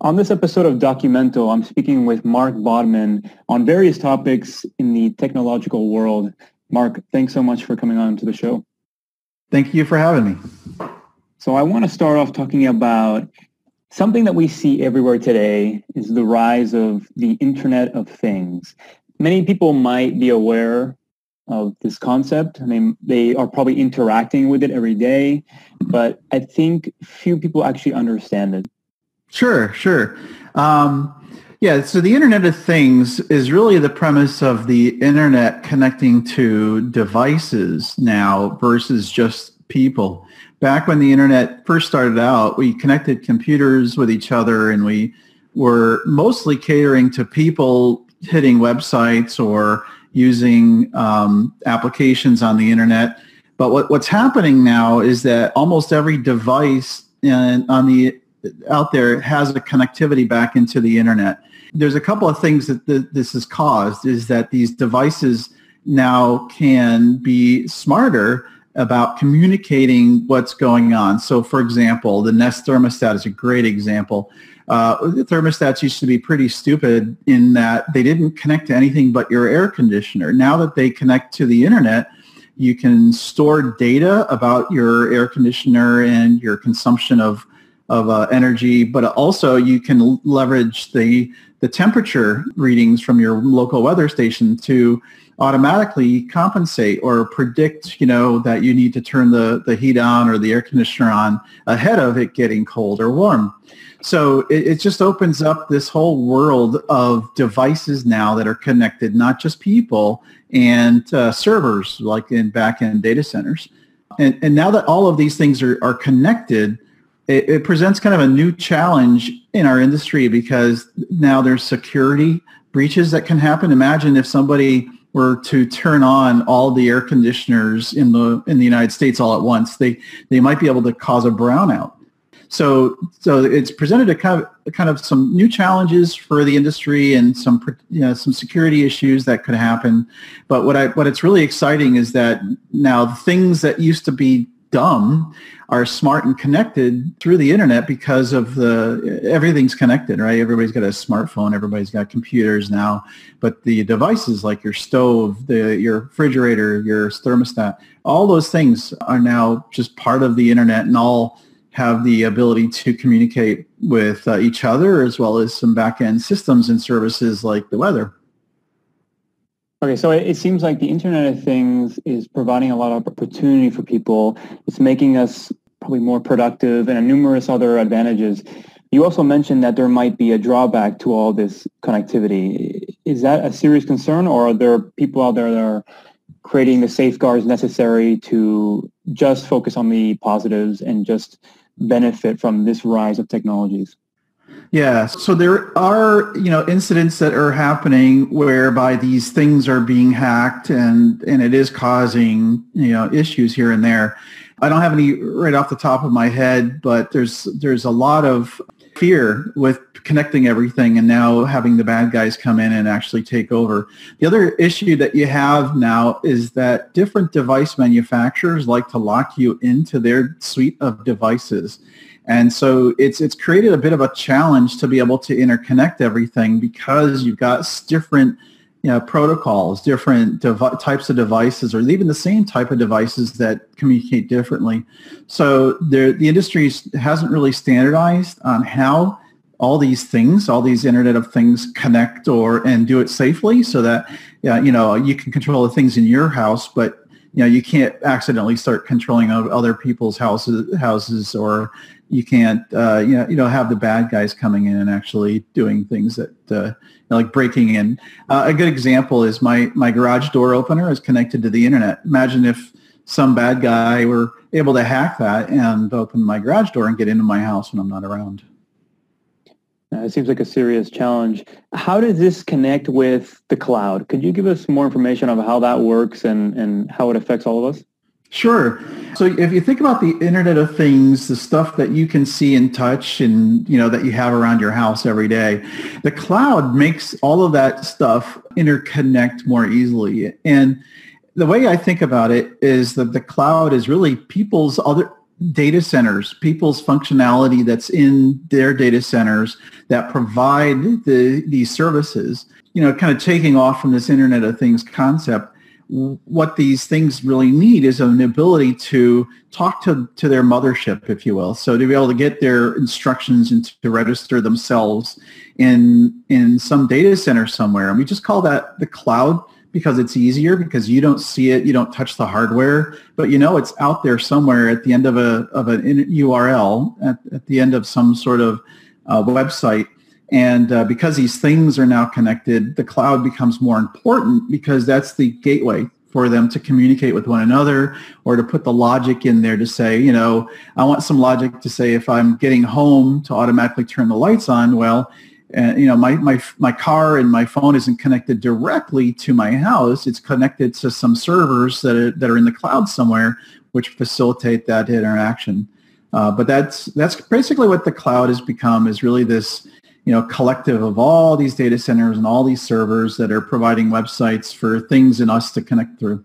On this episode of Documento, I'm speaking with Mark Bodman on various topics in the technological world. Mark, thanks so much for coming on to the show. Thank you for having me. So I want to start off talking about something that we see everywhere today is the rise of the Internet of Things. Many people might be aware of this concept. I mean, they are probably interacting with it every day, but I think few people actually understand it. Sure, sure. Um, yeah, so the Internet of Things is really the premise of the Internet connecting to devices now versus just people. Back when the Internet first started out, we connected computers with each other and we were mostly catering to people hitting websites or using um, applications on the Internet. But what, what's happening now is that almost every device in, on the out there has a connectivity back into the internet. There's a couple of things that th- this has caused is that these devices now can be smarter about communicating what's going on. So for example, the Nest thermostat is a great example. Uh, the thermostats used to be pretty stupid in that they didn't connect to anything but your air conditioner. Now that they connect to the internet, you can store data about your air conditioner and your consumption of of uh, energy, but also you can leverage the the temperature readings from your local weather station to automatically compensate or predict, you know, that you need to turn the, the heat on or the air conditioner on ahead of it getting cold or warm. So it, it just opens up this whole world of devices now that are connected, not just people and uh, servers like in back-end data centers. And, and now that all of these things are, are connected, it, it presents kind of a new challenge in our industry because now there's security breaches that can happen. Imagine if somebody were to turn on all the air conditioners in the in the United States all at once, they they might be able to cause a brownout. So so it's presented a kind of kind of some new challenges for the industry and some you know some security issues that could happen. But what I what it's really exciting is that now things that used to be dumb are smart and connected through the internet because of the everything's connected right? Everybody's got a smartphone everybody's got computers now but the devices like your stove the your refrigerator your thermostat all those things are now just part of the internet and all have the ability to communicate with uh, each other as well as some back-end systems and services like the weather Okay, so it, seems like the Internet of Things is providing a lot of opportunity for people. It's making us probably more productive and numerous other advantages. You also mentioned that there might be a drawback to all this connectivity. Is that a serious concern or are there people out there that are creating the safeguards necessary to just focus on the positives and just benefit from this rise of technologies? Yeah, so there are, you know, incidents that are happening whereby these things are being hacked and and it is causing, you know, issues here and there. I don't have any right off the top of my head, but there's there's a lot of fear with connecting everything and now having the bad guys come in and actually take over. The other issue that you have now is that different device manufacturers like to lock you into their suite of devices. And so it's it's created a bit of a challenge to be able to interconnect everything because you've got different you know, protocols, different types of devices, or even the same type of devices that communicate differently. So the industry hasn't really standardized on how all these things, all these Internet of Things connect or and do it safely, so that you know you can control the things in your house, but you know you can't accidentally start controlling other people's houses houses or you can't uh, you know you know have the bad guys coming in and actually doing things that uh, you know, like breaking in. Uh, a good example is my my garage door opener is connected to the internet. Imagine if some bad guy were able to hack that and open my garage door and get into my house when I'm not around. It seems like a serious challenge. How does this connect with the cloud? Could you give us more information on how that works and, and how it affects all of us? Sure. So if you think about the Internet of Things, the stuff that you can see and touch and, you know, that you have around your house every day, the cloud makes all of that stuff interconnect more easily. And the way I think about it is that the cloud is really people's other data centers, people's functionality that's in their data centers that provide the, these services, you know, kind of taking off from this Internet of Things concept, what these things really need is an ability to talk to, to their mothership, if you will. So to be able to get their instructions and to register themselves in, in some data center somewhere. And we just call that the cloud because it's easier because you don't see it, you don't touch the hardware, but you know it's out there somewhere at the end of a of an URL at, at the end of some sort of uh, website. And uh, because these things are now connected, the cloud becomes more important because that's the gateway for them to communicate with one another or to put the logic in there to say, you know, I want some logic to say if I'm getting home to automatically turn the lights on, well, and you know my, my my car and my phone isn't connected directly to my house. It's connected to some servers that are, that are in the cloud somewhere which facilitate that interaction. Uh, but that's that's basically what the cloud has become is really this you know collective of all these data centers and all these servers that are providing websites for things and us to connect through.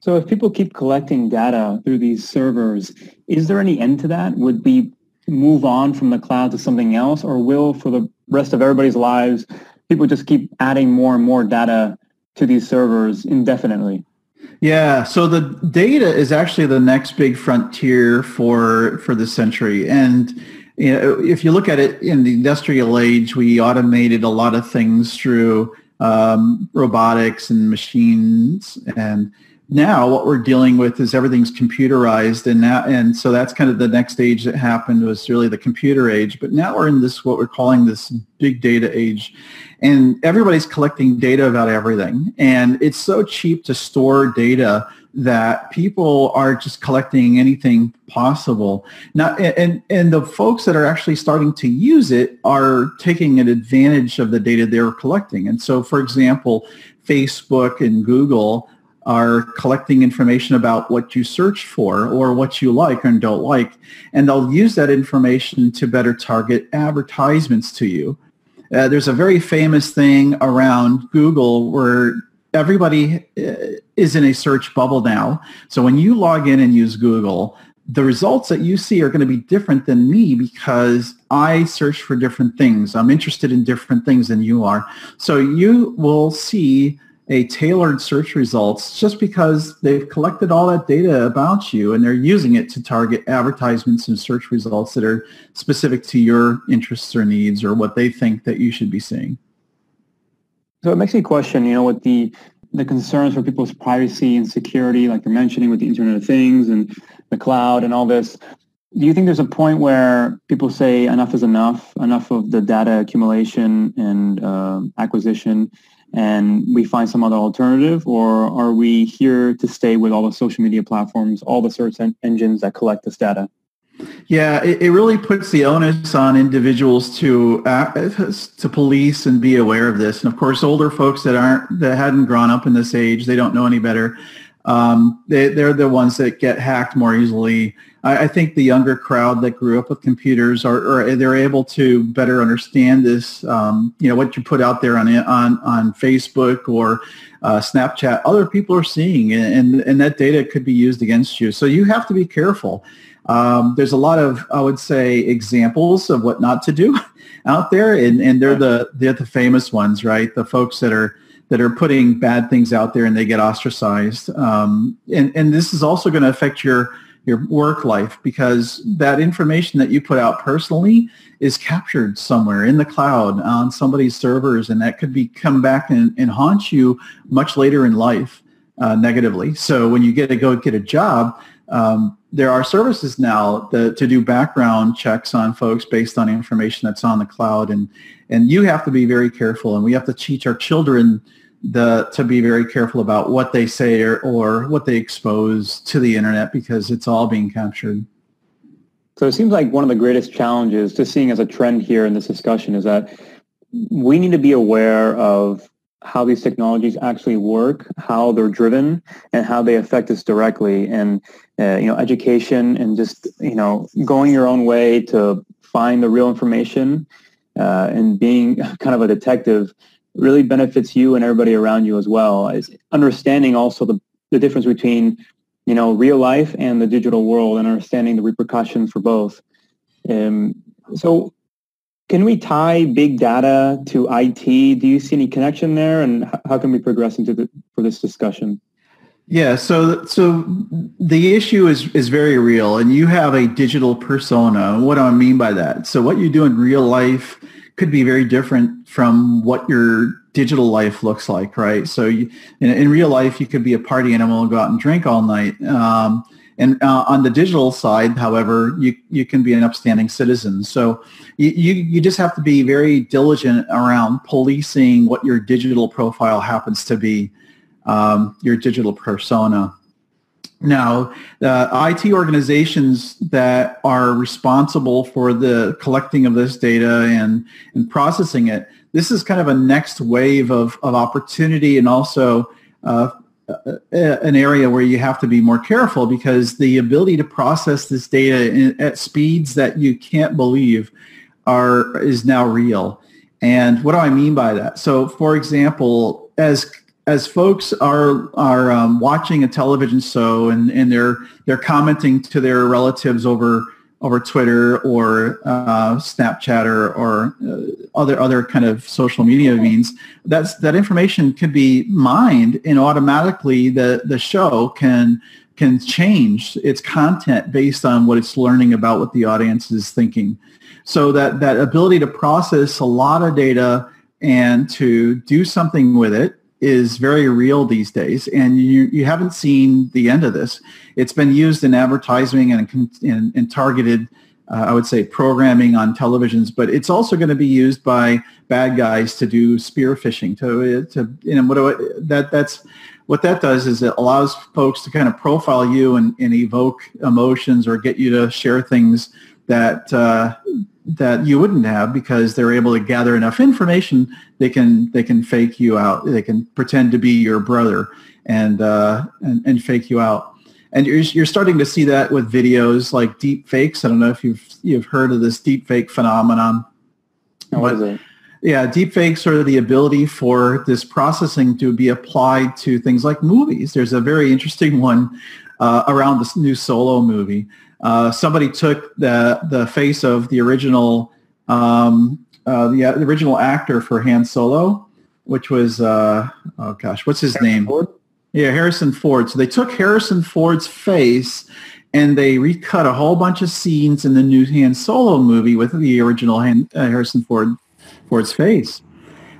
So if people keep collecting data through these servers is there any end to that? Would we move on from the cloud to something else or will for the rest of everybody's lives people just keep adding more and more data to these servers indefinitely? Yeah so the data is actually the next big frontier for for the century. And you know, if you look at it in the industrial age we automated a lot of things through um, robotics and machines. And now what we're dealing with is everything's computerized and now and so that's kind of the next age that happened was really the computer age. But now we're in this what we're calling this big data age and everybody's collecting data about everything and it's so cheap to store data that people are just collecting anything possible now and and the folks that are actually starting to use it are taking an advantage of the data they're collecting and so for example facebook and google are collecting information about what you search for or what you like and don't like. And they'll use that information to better target advertisements to you. Uh, there's a very famous thing around Google where everybody uh, is in a search bubble now. So when you log in and use Google, the results that you see are going to be different than me because I search for different things. I'm interested in different things than you are. So you will see a tailored search results just because they've collected all that data about you and they're using it to target advertisements and search results that are specific to your interests or needs or what they think that you should be seeing. So it makes me question, you know, what the the concerns for people's privacy and security, like you're mentioning with the Internet of Things and the cloud and all this. Do you think there's a point where people say enough is enough, enough of the data accumulation and uh, acquisition and we find some other alternative or are we here to stay with all the social media platforms, all the search en- engines that collect this data? Yeah, it, it, really puts the onus on individuals to uh, to police and be aware of this. And of course, older folks that aren't that hadn't grown up in this age, they don't know any better. Um, they, they're the ones that get hacked more easily. I, I, think the younger crowd that grew up with computers are, are they're able to better understand this. Um, you know what you put out there on on on Facebook or uh, Snapchat, other people are seeing, and and that data could be used against you. So you have to be careful. Um, there's a lot of, I would say, examples of what not to do out there, and, and they're the they're the famous ones, right? The folks that are that are putting bad things out there and they get ostracized. Um, and, and this is also going to affect your, your work life because that information that you put out personally is captured somewhere in the cloud on somebody's servers and that could be come back and, and haunt you much later in life uh, negatively. So when you get to go get a job, um, there are services now that, to do background checks on folks based on information that's on the cloud and and you have to be very careful and we have to teach our children the to be very careful about what they say or, or what they expose to the internet because it's all being captured. So it seems like one of the greatest challenges, just seeing as a trend here in this discussion, is that we need to be aware of how these technologies actually work, how they're driven, and how they affect us directly. And uh, you know, education and just you know, going your own way to find the real information uh, and being kind of a detective really benefits you and everybody around you as well. Is understanding also the, the difference between you know, real life and the digital world and understanding the repercussions for both. Um, so can we tie big data to IT? Do you see any connection there and how can we progress into the, for this discussion? Yeah, so so the issue is is very real, and you have a digital persona. What do I mean by that? So what you do in real life could be very different from what your digital life looks like, right? So you, in, in, real life, you could be a party animal and go out and drink all night. Um, and uh, on the digital side, however, you, you can be an upstanding citizen. So you, you, you just have to be very diligent around policing what your digital profile happens to be um, your digital persona. Now, uh, IT organizations that are responsible for the collecting of this data and, and processing it, this is kind of a next wave of, of opportunity and also uh, an area where you have to be more careful because the ability to process this data in, at speeds that you can't believe are is now real. And what do I mean by that? So, for example, as as folks are are um, watching a television show and, and they're they're commenting to their relatives over over Twitter or uh, Snapchat or, or uh, other other kind of social media means, that's that information can be mined and automatically the the show can can change its content based on what it's learning about what the audience is thinking. So that that ability to process a lot of data and to do something with it is very real these days, and you, you haven't seen the end of this. It's been used in advertising and in, targeted, uh, I would say, programming on televisions, but it's also going to be used by bad guys to do spear phishing. To, to you know, what that that's what that does is it allows folks to kind of profile you and, and evoke emotions or get you to share things that uh, that you wouldn't have because they're able to gather enough information they can they can fake you out. They can pretend to be your brother and uh, and, and fake you out. And you're, you're starting to see that with videos like deep fakes i don't know if you've you've heard of this deep fake phenomenon. What is it? Yeah deep fakes are the ability for this processing to be applied to things like movies. There's a very interesting one uh, around this new solo movie uh, somebody took the the face of the original um, uh, the, uh, the, original actor for Han Solo, which was uh, oh gosh, what's his Harrison name? Ford? Yeah, Harrison Ford. So they took Harrison Ford's face and they recut a whole bunch of scenes in the new Han Solo movie with the original Han, uh, Harrison Ford Ford's face.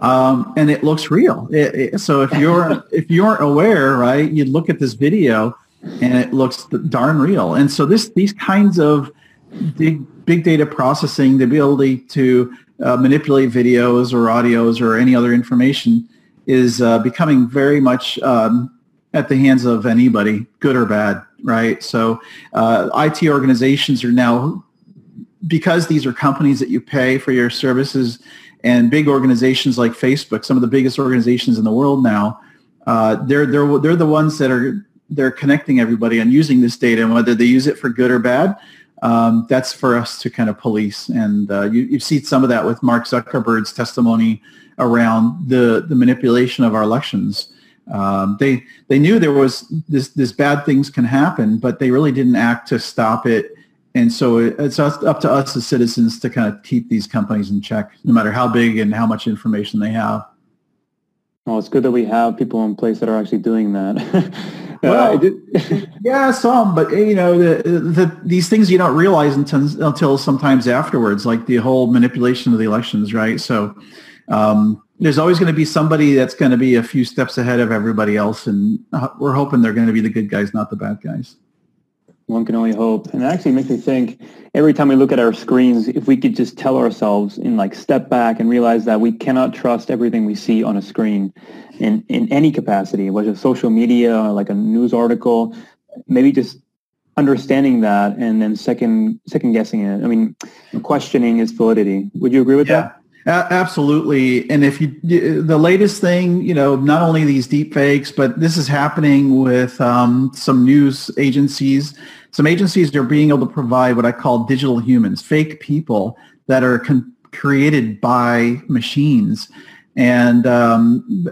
Um, and it looks real. It, it, so if you're if you aren't aware, right, you'd look at this video and it looks darn real. And so this these kinds of big big data processing, the ability to uh, manipulate videos or audios or any other information is uh, becoming very much um, at the hands of anybody, good or bad, right? So uh, IT organizations are now, because these are companies that you pay for your services and big organizations like Facebook, some of the biggest organizations in the world now, uh, they're, they're, they're the ones that are they're connecting everybody and using this data and whether they use it for good or bad um, that's for us to kind of police. And uh, you, you see some of that with mark zuckerberg's testimony around the, the manipulation of our elections. Um, they they knew there was this this bad things can happen but they really didn't act to stop it. And so it's up to us as citizens to kind of keep these companies in check no matter how big and how much information they have. Well, it's good that we have people in place that are actually doing that. Well, yeah, some, but you know, the, the, these things you don't realize until, until sometimes afterwards, like the whole manipulation of the elections, right? So um, there's always going to be somebody that's going to be a few steps ahead of everybody else, and uh, we're hoping they're going to be the good guys, not the bad guys. One can only hope. And it actually makes me think every time we look at our screens, if we could just tell ourselves and like step back and realize that we cannot trust everything we see on a screen in, in any capacity, whether it's social media or like a news article, maybe just understanding that and then second second guessing it. I mean, questioning its validity. Would you agree with yeah. that? Absolutely. And if you, the latest thing, you know, not only these deep fakes, but this is happening with um, some news agencies. Some agencies are being able to provide what I call digital humans, fake people that are con- created by machines. And um,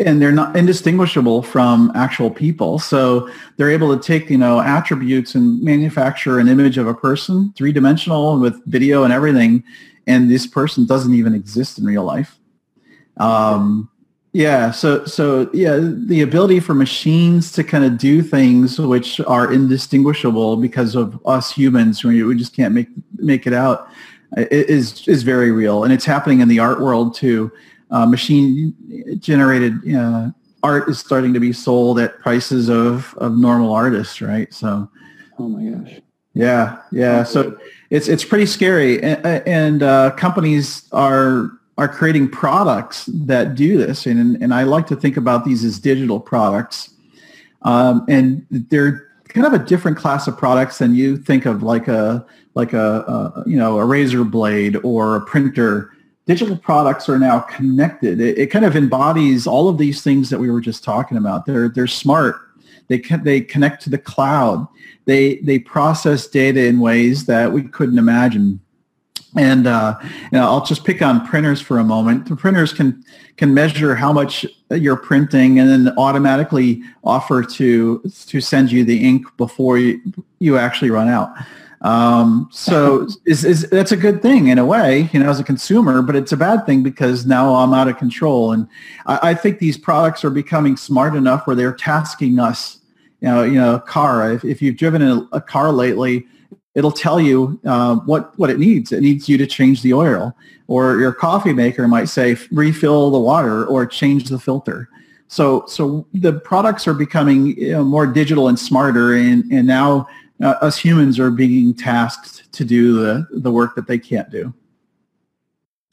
and they're not indistinguishable from actual people. So they're able to take, you know, attributes and manufacture an image of a person, three dimensional with video and everything. And this person doesn't even exist in real life. Um, yeah. So, so yeah, the ability for machines to kind of do things which are indistinguishable because of us humans, we just can't make, make it out is, is very real. And it's happening in the art world too uh, machine generated uh, art is starting to be sold at prices of, of normal artists, right? So, oh my gosh, yeah, yeah. So it's it's pretty scary, and, and uh, companies are are creating products that do this, and and I like to think about these as digital products, um, and they're kind of a different class of products than you think of, like a like a, a you know a razor blade or a printer digital products are now connected. It, it, kind of embodies all of these things that we were just talking about. They're they're smart. They they connect to the cloud. They they process data in ways that we couldn't imagine. And uh, you know, I'll just pick on printers for a moment. The printers can can measure how much you're printing and then automatically offer to to send you the ink before you, you actually run out. Um, so is, is, that's a good thing in a way, you know, as a consumer, but it's a bad thing because now I'm out of control. And I, I think these products are becoming smart enough where they're tasking us, you know, you know, a car. If, if you've driven a, a car lately, it'll tell you uh, what, what it needs. It needs you to change the oil or your coffee maker might say refill the water or change the filter. So, so the products are becoming you know, more digital and smarter and, and now uh, us humans are being tasked to do the, the work that they can't do.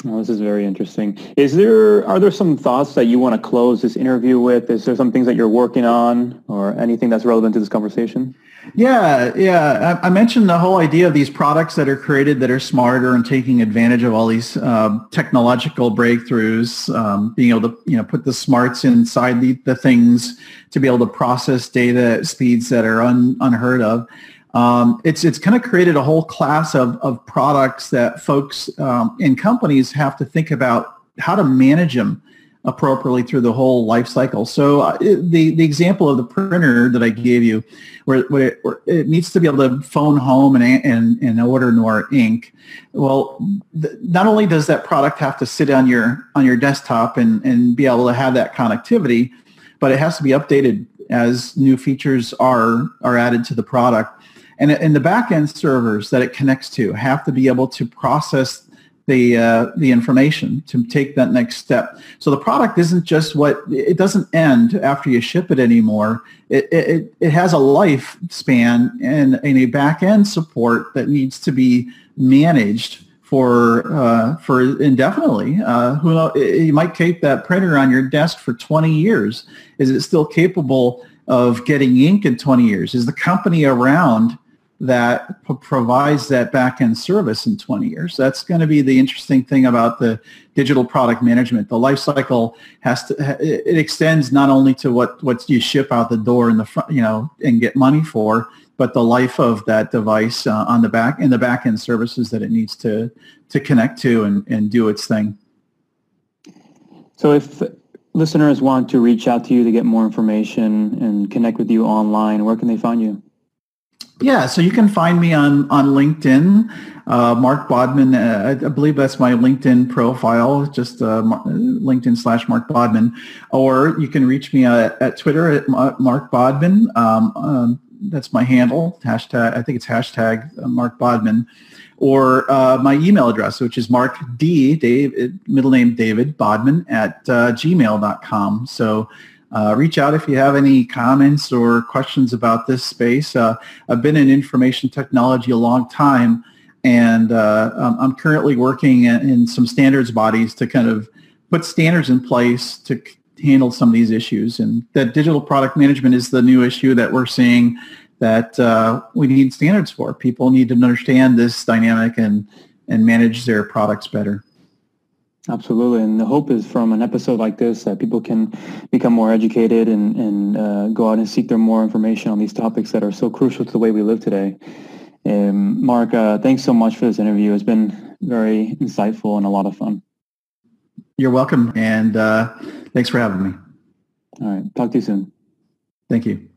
Oh, this is very interesting. Is there are there some thoughts that you want to close this interview with? Is there some things that you're working on, or anything that's relevant to this conversation? Yeah, yeah. I, I mentioned the whole idea of these products that are created that are smarter and taking advantage of all these uh, technological breakthroughs, um, being able to you know put the smarts inside the, the things to be able to process data at speeds that are un, unheard of um, it's it's kind of created a whole class of, of products that folks um, in companies have to think about how to manage them appropriately through the whole life cycle. So uh, the the example of the printer that I gave you, where, where, it, where it, needs to be able to phone home and and, and order more ink. Well, th- not only does that product have to sit on your on your desktop and and be able to have that connectivity, but it has to be updated as new features are are added to the product. And, and the backend servers that it connects to have to be able to process the uh, the information to take that next step. So the product isn't just what it doesn't end after you ship it anymore. It it, it has a lifespan and, and a back end support that needs to be managed for uh, for indefinitely. Uh, who know, you might keep that printer on your desk for 20 years. Is it still capable of getting ink in 20 years? Is the company around that p- provides that back-end service in 20 years. That's going to be the interesting thing about the digital product management. The life cycle has to it extends not only to what what you ship out the door in the front, you know, and get money for, but the life of that device uh, on the back and the back-end services that it needs to to connect to and, and do its thing. So if listeners want to reach out to you to get more information and connect with you online, where can they find you? Yeah, so you can find me on on LinkedIn, uh, Mark Bodman. Uh, I believe that's my LinkedIn profile, just uh, LinkedIn slash Mark Bodman, or you can reach me at, at Twitter at Mark Bodman. Um, um, that's my handle. Hashtag I think it's hashtag uh, Mark Bodman, or uh, my email address, which is Mark D Dave middle name David Bodman at uh, gmail.com. So uh, reach out if you have any comments or questions about this space. Uh, I've been in information technology a long time, and uh, I'm currently working in some standards bodies to kind of put standards in place to handle some of these issues. And that digital product management is the new issue that we're seeing that uh, we need standards for. People need to understand this dynamic and, and manage their products better. Absolutely. And the hope is from an episode like this that people can become more educated and, and uh, go out and seek their more information on these topics that are so crucial to the way we live today. Um, Mark, uh, thanks so much for this interview. It's been very insightful and a lot of fun. You're welcome. And uh, thanks for having me. All right. Talk to you soon. Thank you.